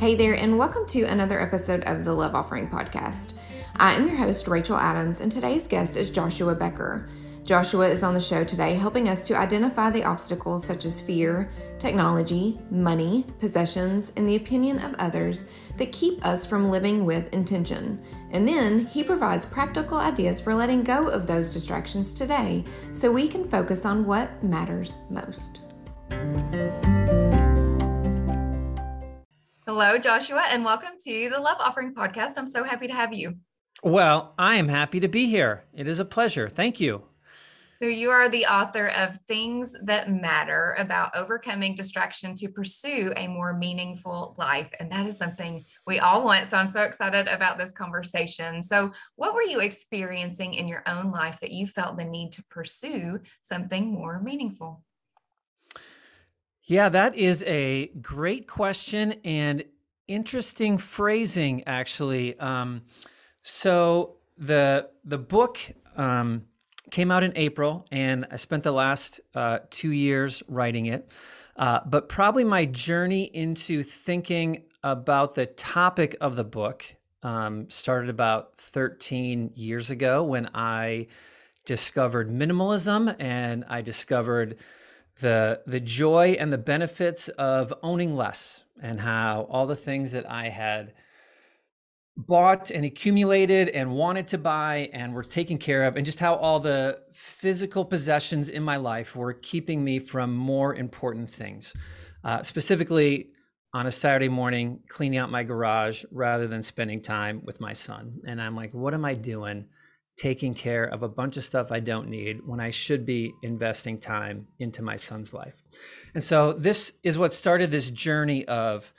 Hey there, and welcome to another episode of the Love Offering Podcast. I am your host, Rachel Adams, and today's guest is Joshua Becker. Joshua is on the show today helping us to identify the obstacles such as fear, technology, money, possessions, and the opinion of others that keep us from living with intention. And then he provides practical ideas for letting go of those distractions today so we can focus on what matters most. Hello, Joshua, and welcome to the Love Offering Podcast. I'm so happy to have you. Well, I am happy to be here. It is a pleasure. Thank you. So, you are the author of Things That Matter about overcoming distraction to pursue a more meaningful life. And that is something we all want. So, I'm so excited about this conversation. So, what were you experiencing in your own life that you felt the need to pursue something more meaningful? Yeah, that is a great question and interesting phrasing, actually. Um, so, the the book um, came out in April, and I spent the last uh, two years writing it. Uh, but probably my journey into thinking about the topic of the book um, started about 13 years ago when I discovered minimalism and I discovered the the joy and the benefits of owning less and how all the things that I had bought and accumulated and wanted to buy and were taken care of, and just how all the physical possessions in my life were keeping me from more important things. Uh, specifically, on a Saturday morning, cleaning out my garage rather than spending time with my son. And I'm like, what am I doing taking care of a bunch of stuff I don't need when I should be investing time into my son's life? And so, this is what started this journey of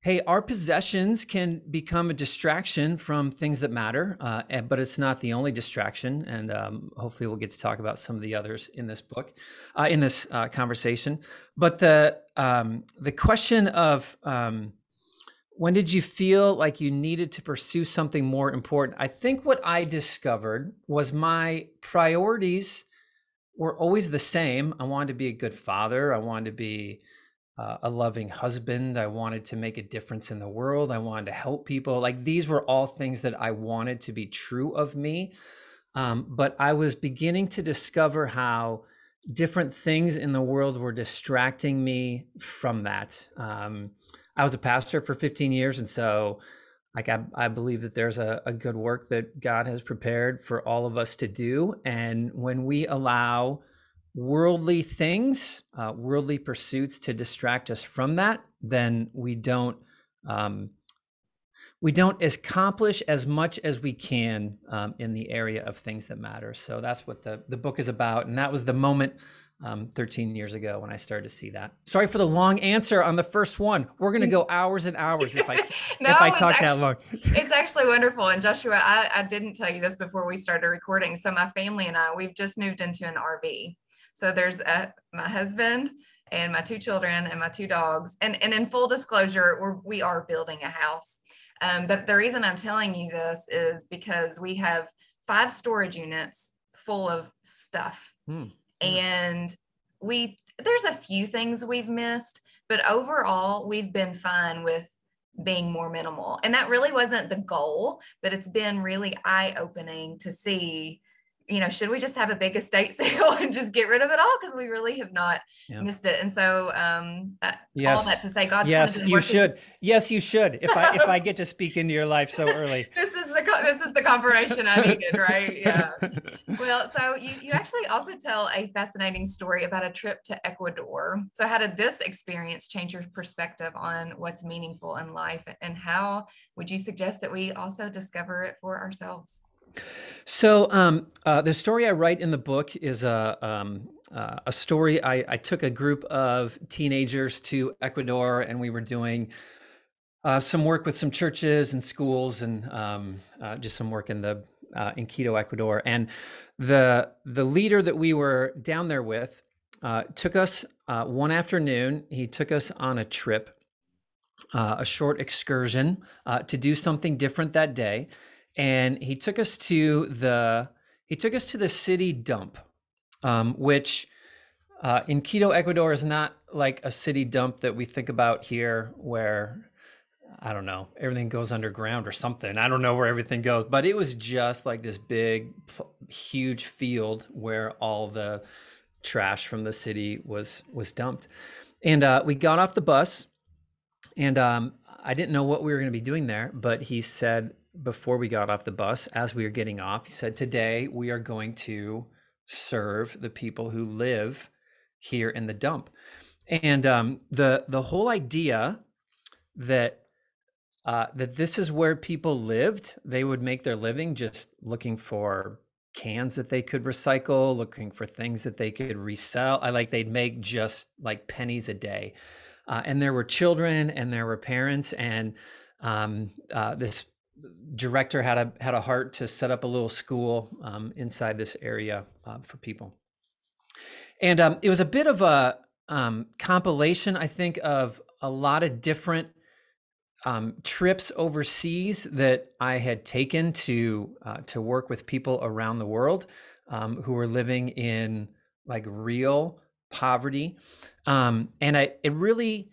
hey, our possessions can become a distraction from things that matter, uh, but it's not the only distraction. And um, hopefully, we'll get to talk about some of the others in this book, uh, in this uh, conversation. But the um, the question of um, when did you feel like you needed to pursue something more important? I think what I discovered was my priorities were always the same. I wanted to be a good father. I wanted to be uh, a loving husband. I wanted to make a difference in the world. I wanted to help people. Like these were all things that I wanted to be true of me. Um, but I was beginning to discover how different things in the world were distracting me from that. Um, I was a pastor for 15 years. And so, like, I, I believe that there's a, a good work that God has prepared for all of us to do. And when we allow, worldly things, uh, worldly pursuits to distract us from that, then we don't um, we don't accomplish as much as we can um, in the area of things that matter. So that's what the the book is about, and that was the moment. Um, 13 years ago when I started to see that. Sorry for the long answer on the first one. We're going to go hours and hours if I no, if I talk actually, that long. it's actually wonderful. And Joshua, I, I didn't tell you this before we started recording. So my family and I, we've just moved into an RV. So there's a, my husband and my two children and my two dogs. And, and in full disclosure, we're, we are building a house. Um, but the reason I'm telling you this is because we have five storage units full of stuff. Hmm. And we, there's a few things we've missed, but overall, we've been fine with being more minimal. And that really wasn't the goal, but it's been really eye opening to see you know, should we just have a big estate sale and just get rid of it all? Because we really have not yeah. missed it. And so, um, uh, yes. all that to say, God, yes, you should. Yes, you should. If I if I get to speak into your life so early, this is the this is the confirmation I needed, right? Yeah. well, so you you actually also tell a fascinating story about a trip to Ecuador. So, how did this experience change your perspective on what's meaningful in life, and how would you suggest that we also discover it for ourselves? So um, uh, the story I write in the book is a um, uh, a story. I, I, took a group of teenagers to Ecuador, and we were doing uh, some work with some churches and schools, and um, uh, just some work in the uh, in Quito, Ecuador. And the the leader that we were down there with uh, took us one afternoon. He took us on a trip, a short excursion to do something different that day and he took us to the he took us to the city dump, um, which uh, in Quito, Ecuador, is not like a city dump that we think about here, where I don't know, everything goes underground or something. I don't know where everything goes, but it was just like this big, huge field where all the trash from the city was was dumped. And uh, we got off the bus, and um, I didn't know what we were going to be doing there, but he said before we got off the bus, as we were getting off, he said, "Today we are going to serve the people who live here in the dump." And um, the the whole idea that uh, that this is where people lived. They would make their living just looking for cans that they could recycle, looking for things that they could resell. I like they'd make just like pennies a day. Uh, and there were children and there were parents and um, uh, this director had a had a heart to set up a little school um, inside this area uh, for people. And um, it was a bit of a um, compilation, I think, of a lot of different um, trips overseas that I had taken to uh, to work with people around the world um, who were living in like real poverty, and I it really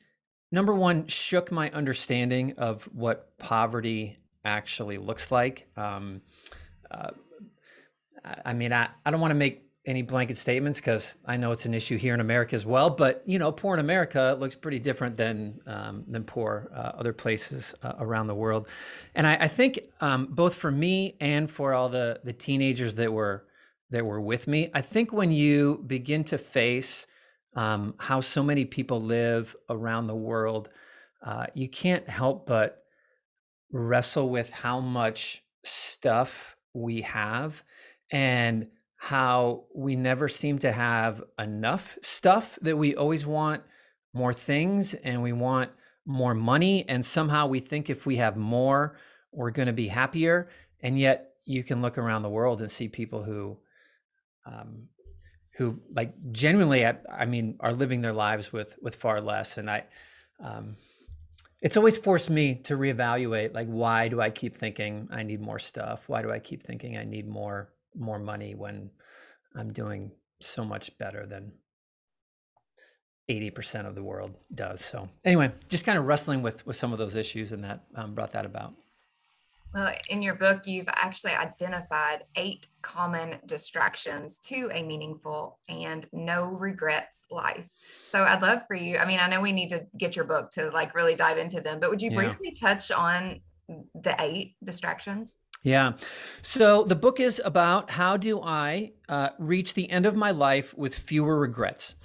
number one shook my understanding of what poverty actually looks like. Um, uh, I mean, I, I don't want to make any blanket statements because I know it's an issue here in America as well. But you know, poor in America looks pretty different than um, than poor uh, other places uh, around the world. And I, I think um, both for me and for all the the teenagers that were that were with me, I think when you begin to face um, how so many people live around the world, uh, you can't help but wrestle with how much stuff we have and how we never seem to have enough stuff that we always want more things and we want more money and somehow we think if we have more we're going to be happier and yet you can look around the world and see people who um, who like genuinely I, I, mean are living their lives with with far less and i um, it's always forced me to reevaluate like why do i keep thinking i need more stuff why do i keep thinking i need more more money when I'm doing so much better than 80% of the world does. So anyway, just kind of wrestling with with some of those issues and that um, brought that about. Well, in your book, you've actually identified eight common distractions to a meaningful and no regrets life. So I'd love for you. I mean, I know we need to get your book to like really dive into them, but would you yeah. briefly touch on the eight distractions? Yeah. So the book is about how do I uh, reach the end of my life with fewer regrets.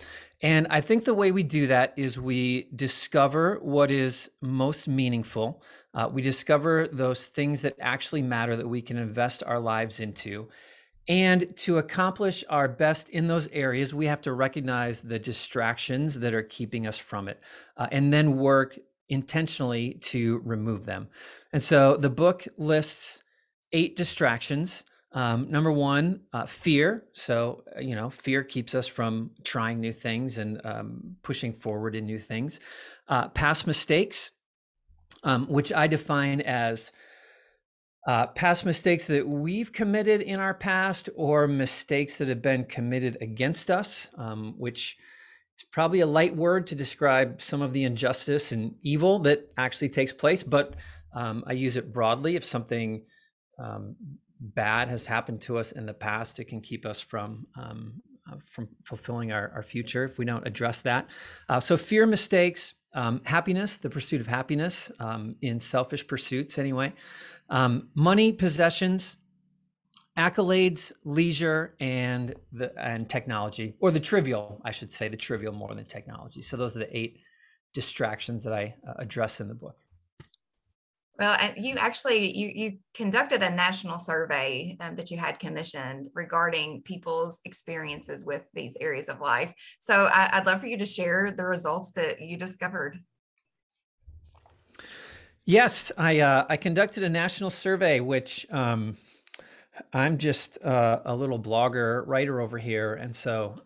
And I think the way we do that is we discover what is most meaningful. Uh, we discover those things that actually matter that we can invest our lives into. And to accomplish our best in those areas, we have to recognize the distractions that are keeping us from it uh, and then work intentionally to remove them. And so the book lists eight distractions. Um, number one, uh, fear. So, uh, you know, fear keeps us from trying new things and um, pushing forward in new things. Uh, past mistakes, um, which I define as uh, past mistakes that we've committed in our past or mistakes that have been committed against us, um, which is probably a light word to describe some of the injustice and evil that actually takes place. But um, I use it broadly. If something um, bad has happened to us in the past, it can keep us from um, uh, from fulfilling our, our future if we don't address that. Uh, so fear mistakes, um, happiness, the pursuit of happiness um, in selfish pursuits, anyway. Um, money, possessions, accolades, leisure, and the and technology, or the trivial, I should say, the trivial more than technology. So those are the eight distractions that I uh, address in the book. Well, you actually you you conducted a national survey um, that you had commissioned regarding people's experiences with these areas of life. So I, would love for you to share the results that you discovered. Yes, I uh, I conducted a national survey, which um, I'm just uh, a little blogger writer over here, and so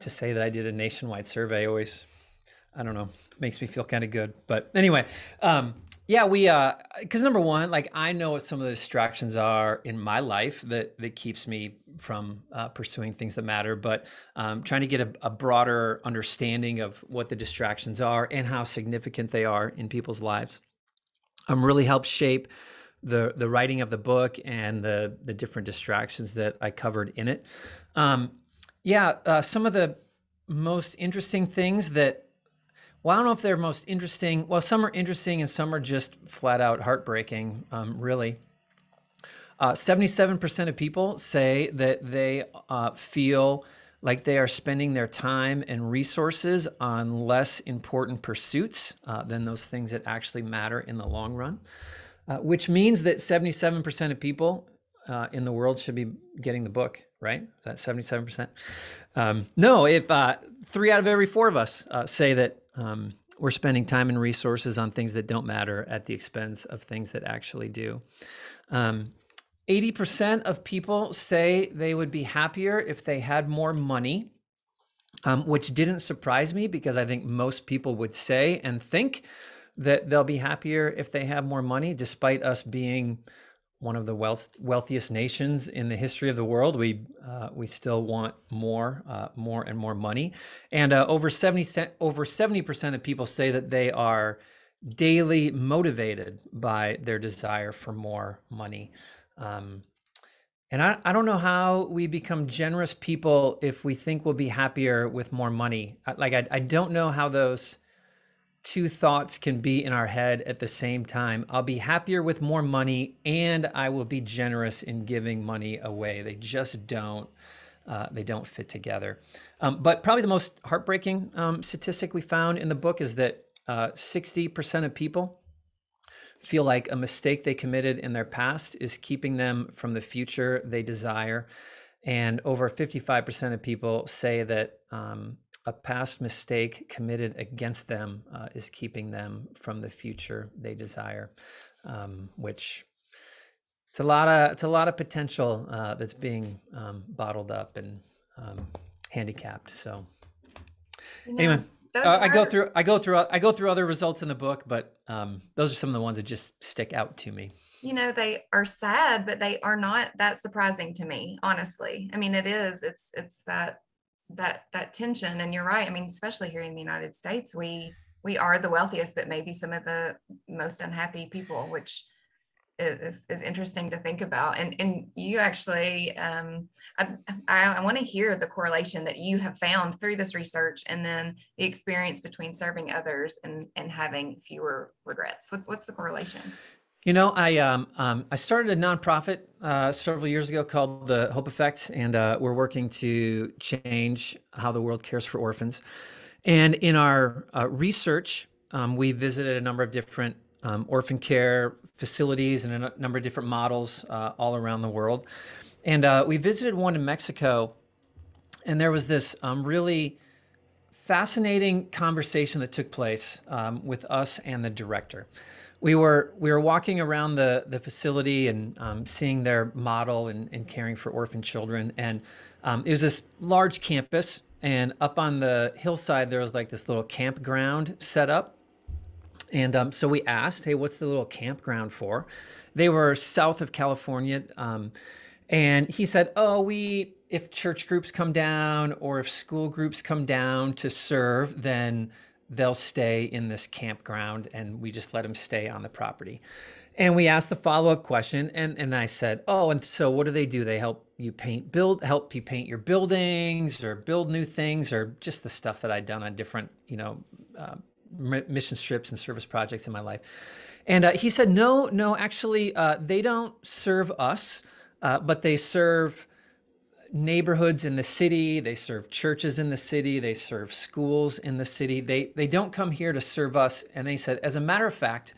to say that I did a nationwide survey always, I don't know, makes me feel kind of good. But anyway. Um, yeah, we uh cuz number 1, like I know what some of the distractions are in my life that that keeps me from uh, pursuing things that matter, but um, trying to get a, a, broader understanding of what the distractions are and how significant they are in people's lives. um, really helped shape the the writing of the book and the the different distractions that I covered in it. Um, yeah, uh, some of the most interesting things that well, I don't know if they're most interesting. Well, some are interesting and some are just flat out heartbreaking, um, really. Uh, 77% of people say that they uh, feel like they are spending their time and resources on less important pursuits uh, than those things that actually matter in the long run uh, which means that 77% of people uh, in the world should be getting the book, right? Is that 77%? Um, no, if uh, three out of every four of us say that um, we're spending time and resources on things that don't matter at the expense of things that actually do. Um, 80% of people say they would be happier if they had more money, um, which didn't surprise me because I think most people would say and think that they'll be happier if they have more money, despite us being one of the wealth, wealthiest nations in the history of the world. We uh, we still want more, uh, more and more money, and uh, over seventy over seventy percent of people say that they are daily motivated by their desire for more money. Um, and I, I don't know how we become generous people if we think we'll be happier with more money. Like I, I don't know how those two thoughts can be in our head at the same time. I'll be happier with more money and I will be generous in giving money away. They just don't. Uh, they don't fit together. Um, but probably the most heartbreaking um, statistic we found in the book is that uh, 60% of people feel like a mistake they committed in their past is keeping them from the future they desire. And over 55% of people say that um, a past mistake committed against them uh, is keeping them from the future they desire, um, which it's a lot of it's a lot of potential uh, that's being um, bottled up and um, handicapped. So you know, anyway, uh, I go through I go through I go through other results in the book, but um, those are some of the ones that just stick out to me. You know, they are sad, but they are not that surprising to me. Honestly, I mean, it is. It's it's that that that tension and you're right i mean especially here in the united states we we are the wealthiest but maybe some of the most unhappy people which is, is interesting to think about and and you actually um, i, I, want to hear the correlation that you have found through this research and then the experience between serving others and and having fewer regrets. What, what's the correlation you know, I um, um, I started a nonprofit uh, several years ago called the Hope Effect, and uh, we're working to change how the world cares for orphans. And in our uh, research, um, we visited a number of different um, orphan care facilities and a number of different models uh, all around the world. And uh, we visited one in Mexico, and there was this um, really fascinating conversation that took place um, with us and the director we were we were walking around the the facility and um, seeing their model and, and, caring for orphan children. And um, it was this large campus and up on the hillside there was like this little campground set up. And um, so we asked hey what's the little campground for? They were south of california um, and he said oh we if church groups come down or if school groups come down to serve then they'll stay in this campground and we just let them stay on the property. And we asked the follow-up question and, and I said, oh, and so what do they do? They help you paint, build, help you paint your buildings or build new things or just the stuff that I'd done on different, you know, uh, mission trips and service projects in my life. And uh, he said, no, no, actually, uh, they don't serve us, uh, but they serve neighborhoods in the city, they serve churches in the city, they serve schools in the city. They they don't come here to serve us. And they said, as a matter of fact,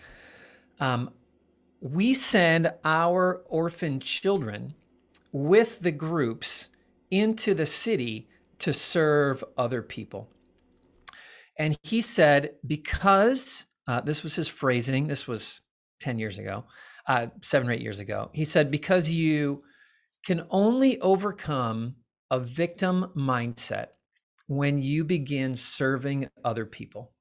um, we send our orphan children with the groups into the city to serve other people. And he said, because uh, this was his phrasing, this was 10 years ago, uh, seven or eight years ago. He said, because you can only overcome a victim mindset when you begin serving other people.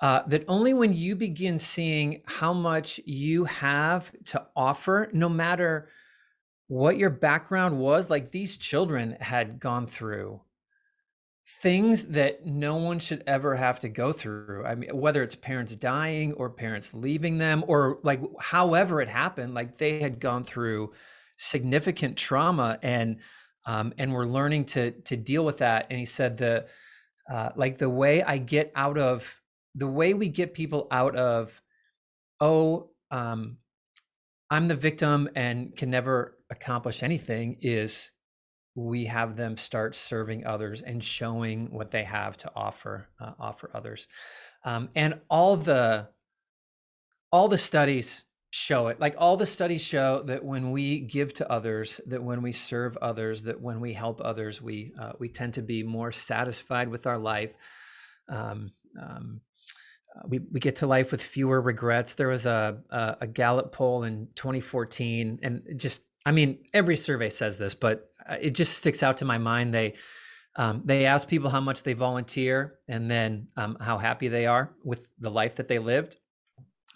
Uh, that only when you begin seeing how much you have to offer, no matter what your background was, like these children had gone through things that no one should ever have to go through. I mean, whether it's parents dying or parents leaving them or like however it happened, like they had gone through significant trauma and um, and we're learning to to deal with that. And he said the uh, like the way I get out of the way we get people out of oh um, I'm the victim and can never accomplish anything is we have them start serving others and showing what they have to offer uh, offer others um, and all the all the studies show it. Like all the studies show that when we give to others that when we serve others that when we help others we uh, we tend to be more satisfied with our life. Um, um, uh, we, we get to life with fewer regrets. There was a, a, a gallup poll in 2014 and just i mean every survey says this but uh, it just sticks out to my mind. They um, they ask people how much they volunteer and then um, how happy they are with the life that they lived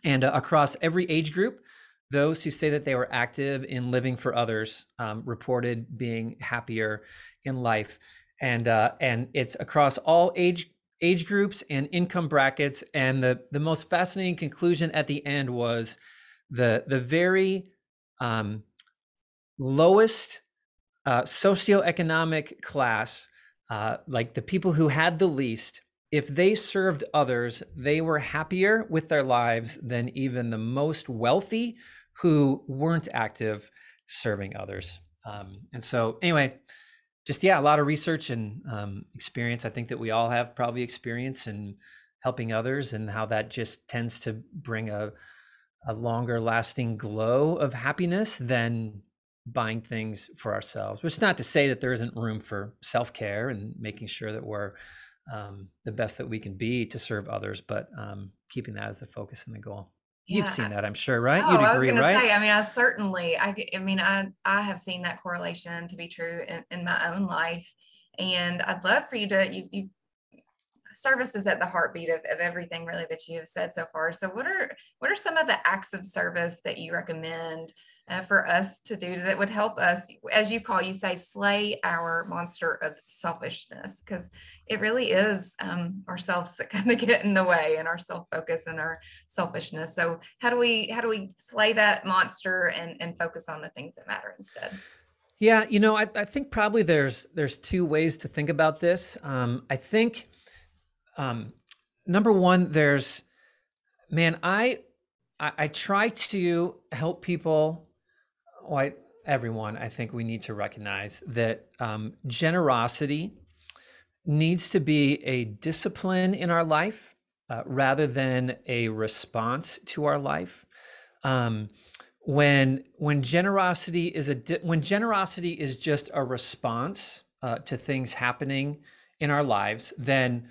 and uh, across every age group, those who say that they were active in living for others um, reported being happier in life. And uh, and it's across all age age groups and income brackets. And the the most fascinating conclusion at the end was the the very um, lowest uh, socioeconomic class, uh, like the people who had the least, if they served others, they were happier with their lives than even the most wealthy who weren't active serving others. Um, and so, anyway, just yeah, a lot of research and um, experience. I think that we all have probably experience in helping others and how that just tends to bring a a longer lasting glow of happiness than buying things for ourselves. Which is not to say that there isn't room for self care and making sure that we're um, the best that we can be to serve others, but um, keeping that as the focus and the goal. Yeah. You've seen that, I'm sure, right? Oh, You'd agree, I was going right? to say. I mean, I certainly, I, I mean, I, I have seen that correlation to be true in, in my own life, and I'd love for you to you, you service is at the heartbeat of, of everything really that you have said so far. So, what are what are some of the acts of service that you recommend uh, for us to do that would help us, as you call, you say, slay our monster of selfishness, because it really is um, ourselves that kind of get in the way and our self-focus and our selfishness. So how do we how do we slay that monster and and focus on the things that matter instead? Yeah, you know, I, I think probably there's there's two ways to think about this. Um, I think um, number one, there's man, I I, I try to help people well, everyone, I think we need to recognize that um, generosity needs to be a discipline in our life uh, rather than a response to our life. Um, when when generosity is a di- when generosity is just a response uh, to things happening in our lives, then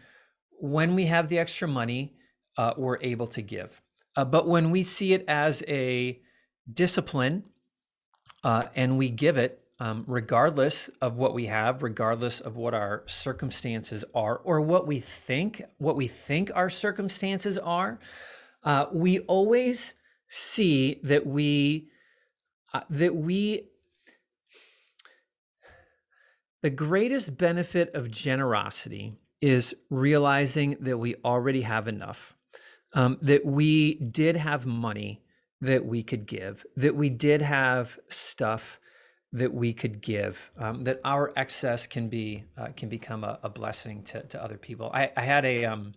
when we have the extra money, uh, we're able to give. Uh, but when we see it as a discipline uh, and we give it um, regardless of what we have, regardless of what our circumstances are, or what we think, what we think our circumstances are. Uh, we always see that we uh, that we the greatest benefit of generosity is realizing that we already have enough, um, that we did have money that we could give, that we did have stuff that we could give, um, that our excess can be uh, can become a, a, blessing to, to other people. I, I had a, um,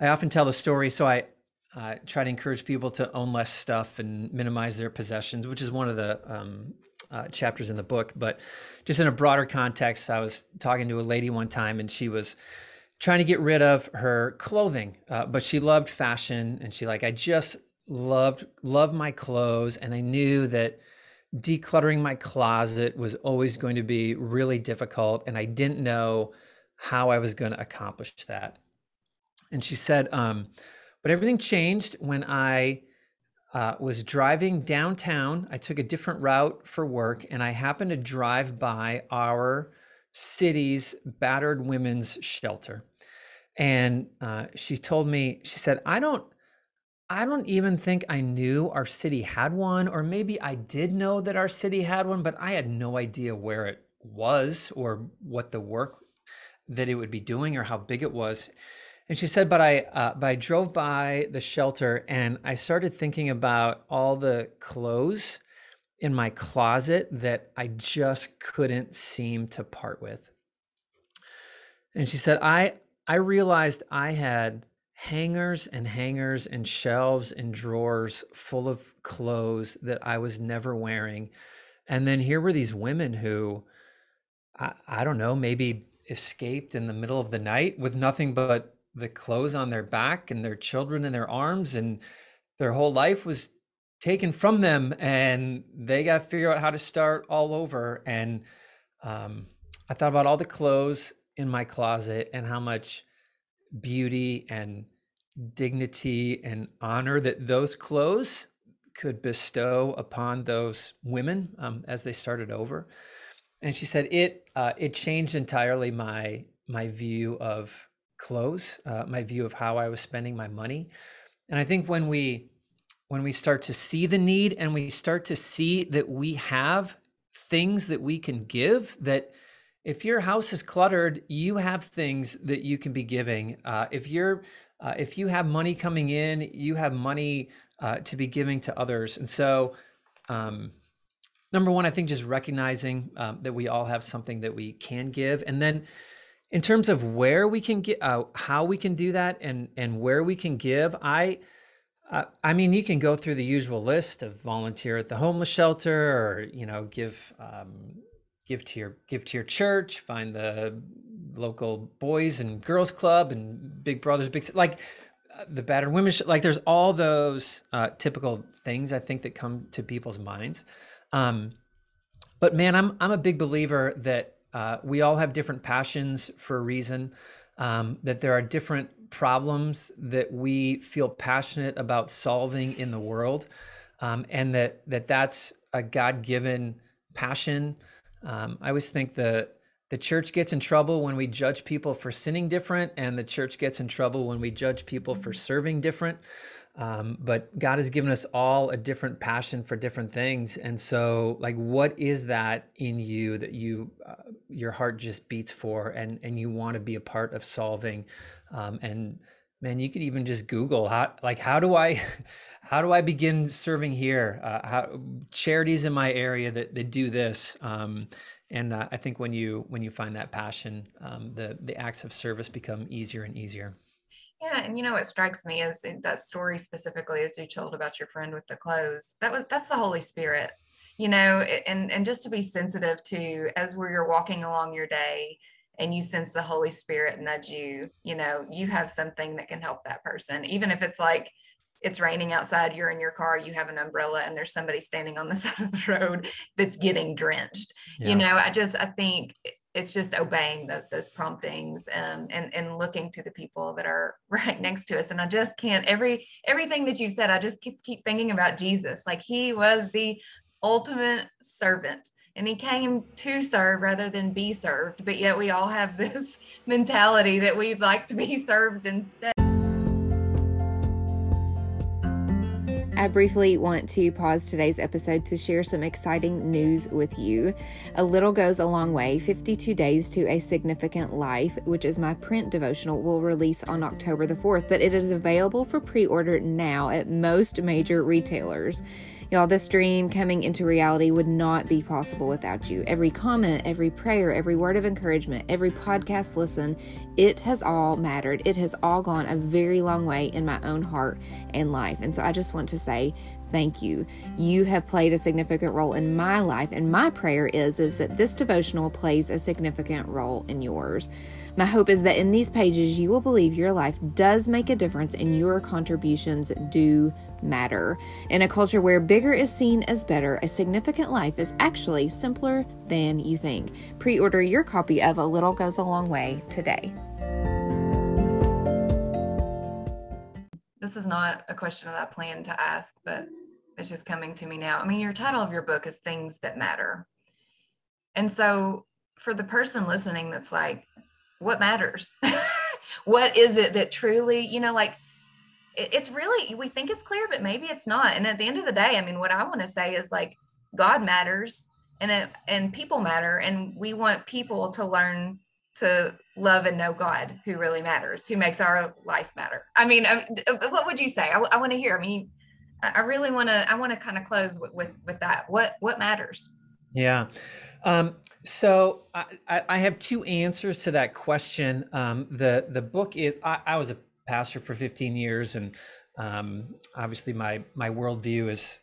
I often tell the story, so I uh, try to encourage people to own less stuff and minimize their possessions, which is one of the um, uh, chapters in the book. But just in a broader context, I was talking to a lady one time, and she was trying to get rid of her clothing, uh, but she loved fashion, and she like, I just loved loved my clothes and I knew that decluttering my closet was always going to be really difficult and I didn't know how I was going to accomplish that. And she said, um, but everything changed when I uh, was driving downtown. I took a different route for work and I happened to drive by our city's battered women's shelter. And uh, she told me, she said, I don't, I don't even think I knew our city had one, or maybe I did know that our city had one, but I had no idea where it was or what the work that it would be doing or how big it was. And she said, but I, uh, but I drove by the shelter and I started thinking about all the clothes in my closet that I just couldn't seem to part with. And she said, I, I realized I had hangers and hangers and shelves and drawers full of clothes that I was never wearing. And then here were these women who, I, I don't know, maybe escaped in the middle of the night with nothing but the clothes on their back and their children in their arms and their whole life was taken from them and they got to figure out how to start all over and um, i thought about all the clothes in my closet and how much beauty and dignity and honor that those clothes could bestow upon those women um, as they started over and she said it uh, it changed entirely my my view of clothes, uh, my view of how I was spending my money. And I think when we when we start to see the need and we start to see that we have things that we can give that if your house is cluttered you have things that you can be giving uh, if you're uh, if you have money coming in you have money uh, to be giving to others. And so um, number one i think just recognizing um, that we all have something that we can give. And then in terms of where we can get uh, how we can do that and and where we can give i uh, i mean you can go through the usual list of volunteer at the homeless shelter or you know give um, give to your give to your church find the local boys and girls club and big brothers big like uh, the battered women like there's all those uh, typical things i think that come to people's minds um, but man i'm i'm a big believer that uh, we all have different passions for a reason, um, that there are different problems that we feel passionate about solving in the world, um, and that, that that's a God given passion. Um, I always think the, the church gets in trouble when we judge people for sinning different, and the church gets in trouble when we judge people for serving different. Um, but God has given us all a different passion for different things. And so, like, what is that in you that you, uh, your heart just beats for and, and you want to be a part of solving? Um, and man, you could even just Google how, like, how do I, how do I begin serving here? Uh, how, charities in my area that, that do this. Um, and uh, I think when you, when you find that passion, um, the, the acts of service become easier and easier. Yeah, and you know what strikes me is that story specifically, as you told about your friend with the clothes. That was that's the Holy Spirit, you know, and and just to be sensitive to as where you're walking along your day and you sense the Holy Spirit nudge you, you know, you have something that can help that person, even if it's like it's raining outside, you're in your car, you have an umbrella, and there's somebody standing on the side of the road that's getting drenched. Yeah. You know, I just I think it's just obeying the, those promptings um, and and looking to the people that are right next to us and i just can't every everything that you said i just keep, keep thinking about jesus like he was the ultimate servant and he came to serve rather than be served but yet we all have this mentality that we'd like to be served instead I briefly want to pause today's episode to share some exciting news with you. A Little Goes a Long Way 52 Days to a Significant Life, which is my print devotional, will release on October the 4th, but it is available for pre order now at most major retailers. Y'all, this dream coming into reality would not be possible without you. Every comment, every prayer, every word of encouragement, every podcast listen, it has all mattered. It has all gone a very long way in my own heart and life. And so I just want to say thank you. You have played a significant role in my life, and my prayer is is that this devotional plays a significant role in yours. My hope is that in these pages, you will believe your life does make a difference and your contributions do matter. In a culture where bigger is seen as better, a significant life is actually simpler than you think. Pre order your copy of A Little Goes a Long Way today. This is not a question that I planned to ask, but it's just coming to me now. I mean, your title of your book is Things That Matter. And so, for the person listening that's like, what matters? what is it that truly, you know, like it's really, we think it's clear, but maybe it's not. And at the end of the day, I mean, what I want to say is like, God matters and it, and people matter. And we want people to learn to love and know God who really matters, who makes our life matter. I mean, um, what would you say? I, I want to hear. I mean, I really want to. I want to kind of close with, with, with that. What what matters? Yeah. Um, so I, I, have two answers to that question. Um, the the book is I, I, was a pastor for 15 years, and um, obviously my my worldview is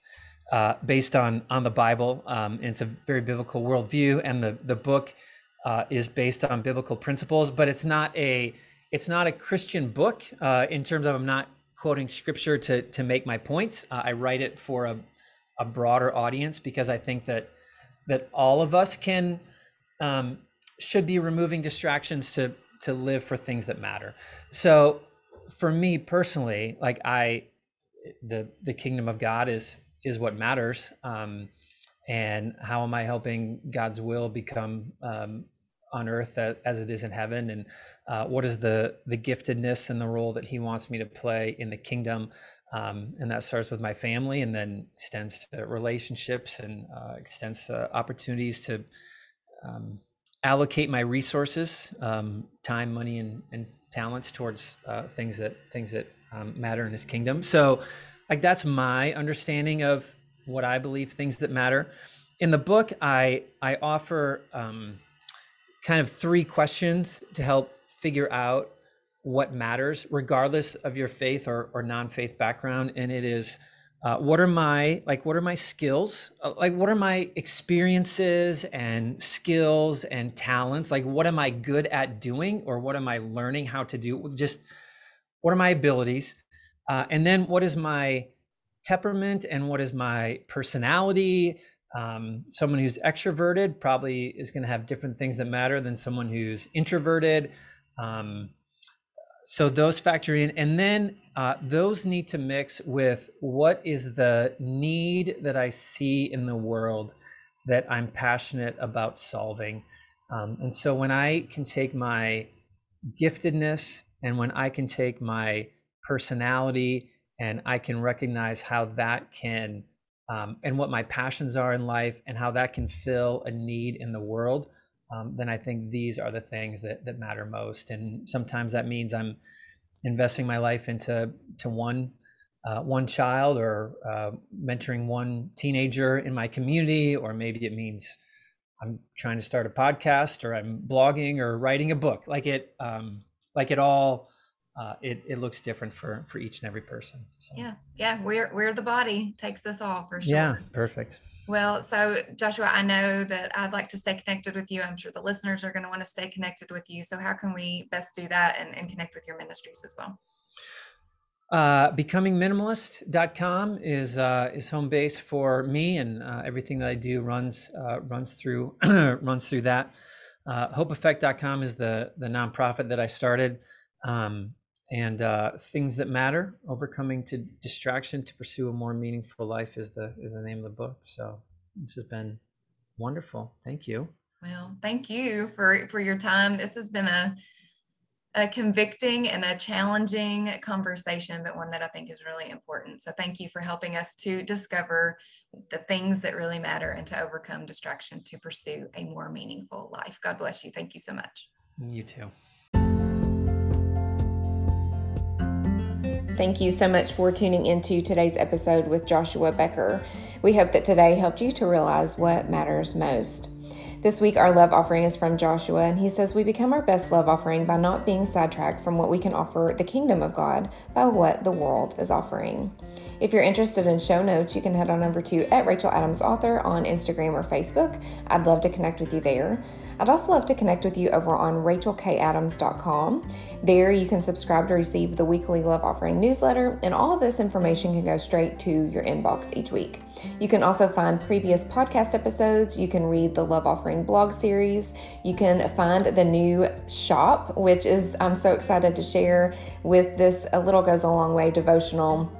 uh, based on on the Bible. Um, it's a very biblical worldview, and the the book uh, is based on biblical principles, but it's not a it's not a Christian book uh, in terms of I'm not quoting scripture to to make my points. Uh, I write it for a a broader audience because I think that that all of us can um, should be removing distractions to to live for things that matter. So for me personally, like I the the kingdom of God is is what matters. Um, and how am I helping God's will become um, on earth as it is in heaven and uh, what is the the giftedness and the role that he wants me to play in the kingdom um, and that starts with my family and then extends to relationships and uh, extends to opportunities to um, allocate my resources um, time money and, and talents towards uh, things that things that um, matter in his kingdom so like that's my understanding of what i believe things that matter in the book i i offer um, kind of three questions to help figure out what matters, regardless of your faith or, or non-faith background. And it is, uh, what are my like? What are my skills? Uh, like, what are my experiences and skills and talents? Like, what am I good at doing, or what am I learning how to do? Just what are my abilities? Uh, and then what is my temperament and what is my personality? Um, someone who's extroverted probably is going to have different things that matter than someone who's introverted. Um, so those factor in, and then uh, those need to mix with what is the need that I see in the world that I'm passionate about solving. Um, and so when I can take my giftedness and when I can take my personality and I can recognize how that can um, and what my passions are in life and how that can fill a need in the world, um, then I think these are the things that that matter most. And sometimes that means I'm investing my life into to one uh, one child or uh, mentoring one teenager in my community, or maybe it means I'm trying to start a podcast or I'm blogging or writing a book. Like it, um, like it all uh, it, it looks different for for each and every person so. yeah yeah we're we're the body takes us all for sure yeah perfect well so joshua i know that i'd like to stay connected with you i'm sure the listeners are going to want to stay connected with you so how can we best do that and, and connect with your ministries as well uh, becomingminimalist.com is uh, is home base for me and uh, everything that I do runs uh, runs through runs through that. Uh, hopeeffect.com is the the nonprofit that I started. Um, and uh, things that matter overcoming to distraction to pursue a more meaningful life is the is the name of the book. So this has been wonderful. Thank you. Well thank you for for your time. This has been a a convicting and a challenging conversation but one that i think is really important. So thank you for helping us to discover the things that really matter and to overcome distraction to pursue a more meaningful life. God bless you. Thank you so much. You too Thank you so much for tuning into today's episode with Joshua Becker. We hope that today helped you to realize what matters most. This week, our love offering is from Joshua, and he says, We become our best love offering by not being sidetracked from what we can offer the kingdom of God by what the world is offering. If you're interested in show notes, you can head on over to at Rachel Adams Author on Instagram or Facebook. I'd love to connect with you there. I'd also love to connect with you over on rachelkadams.com. There, you can subscribe to receive the weekly Love Offering newsletter, and all of this information can go straight to your inbox each week. You can also find previous podcast episodes. You can read the Love Offering blog series. You can find the new shop, which is I'm so excited to share with this A Little Goes a Long Way devotional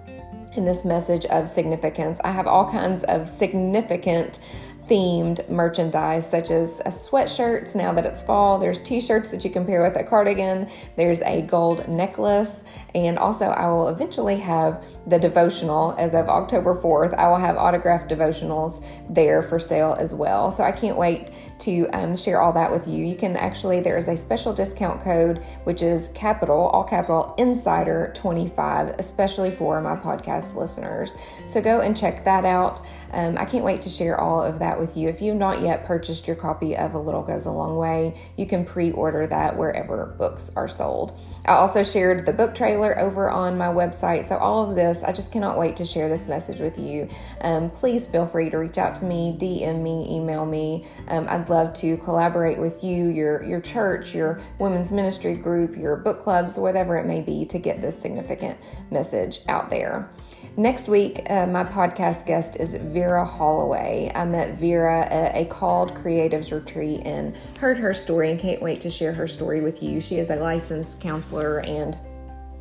in this message of significance. I have all kinds of significant themed merchandise such as sweatshirts now that it's fall. There's t shirts that you can pair with a cardigan. There's a gold necklace. And also, I will eventually have the devotional as of October 4th. I will have autographed devotionals there for sale as well. So I can't wait to um, share all that with you. You can actually, there is a special discount code, which is capital, all capital, insider 25, especially for my podcast listeners. So go and check that out. Um, I can't wait to share all of that with you. If you've not yet purchased your copy of A Little Goes a Long Way, you can pre order that wherever books are sold. I also shared the book trailer over on my website. So, all of this, I just cannot wait to share this message with you. Um, please feel free to reach out to me, DM me, email me. Um, I'd love to collaborate with you, your, your church, your women's ministry group, your book clubs, whatever it may be, to get this significant message out there. Next week, uh, my podcast guest is Vera Holloway. I met Vera at a Called Creatives retreat and heard her story and can't wait to share her story with you. She is a licensed counselor and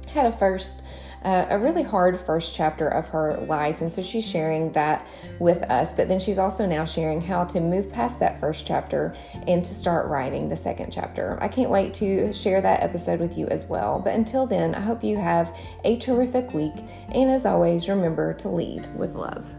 had a first uh, a really hard first chapter of her life. And so she's sharing that with us. But then she's also now sharing how to move past that first chapter and to start writing the second chapter. I can't wait to share that episode with you as well. But until then, I hope you have a terrific week. And as always, remember to lead with love.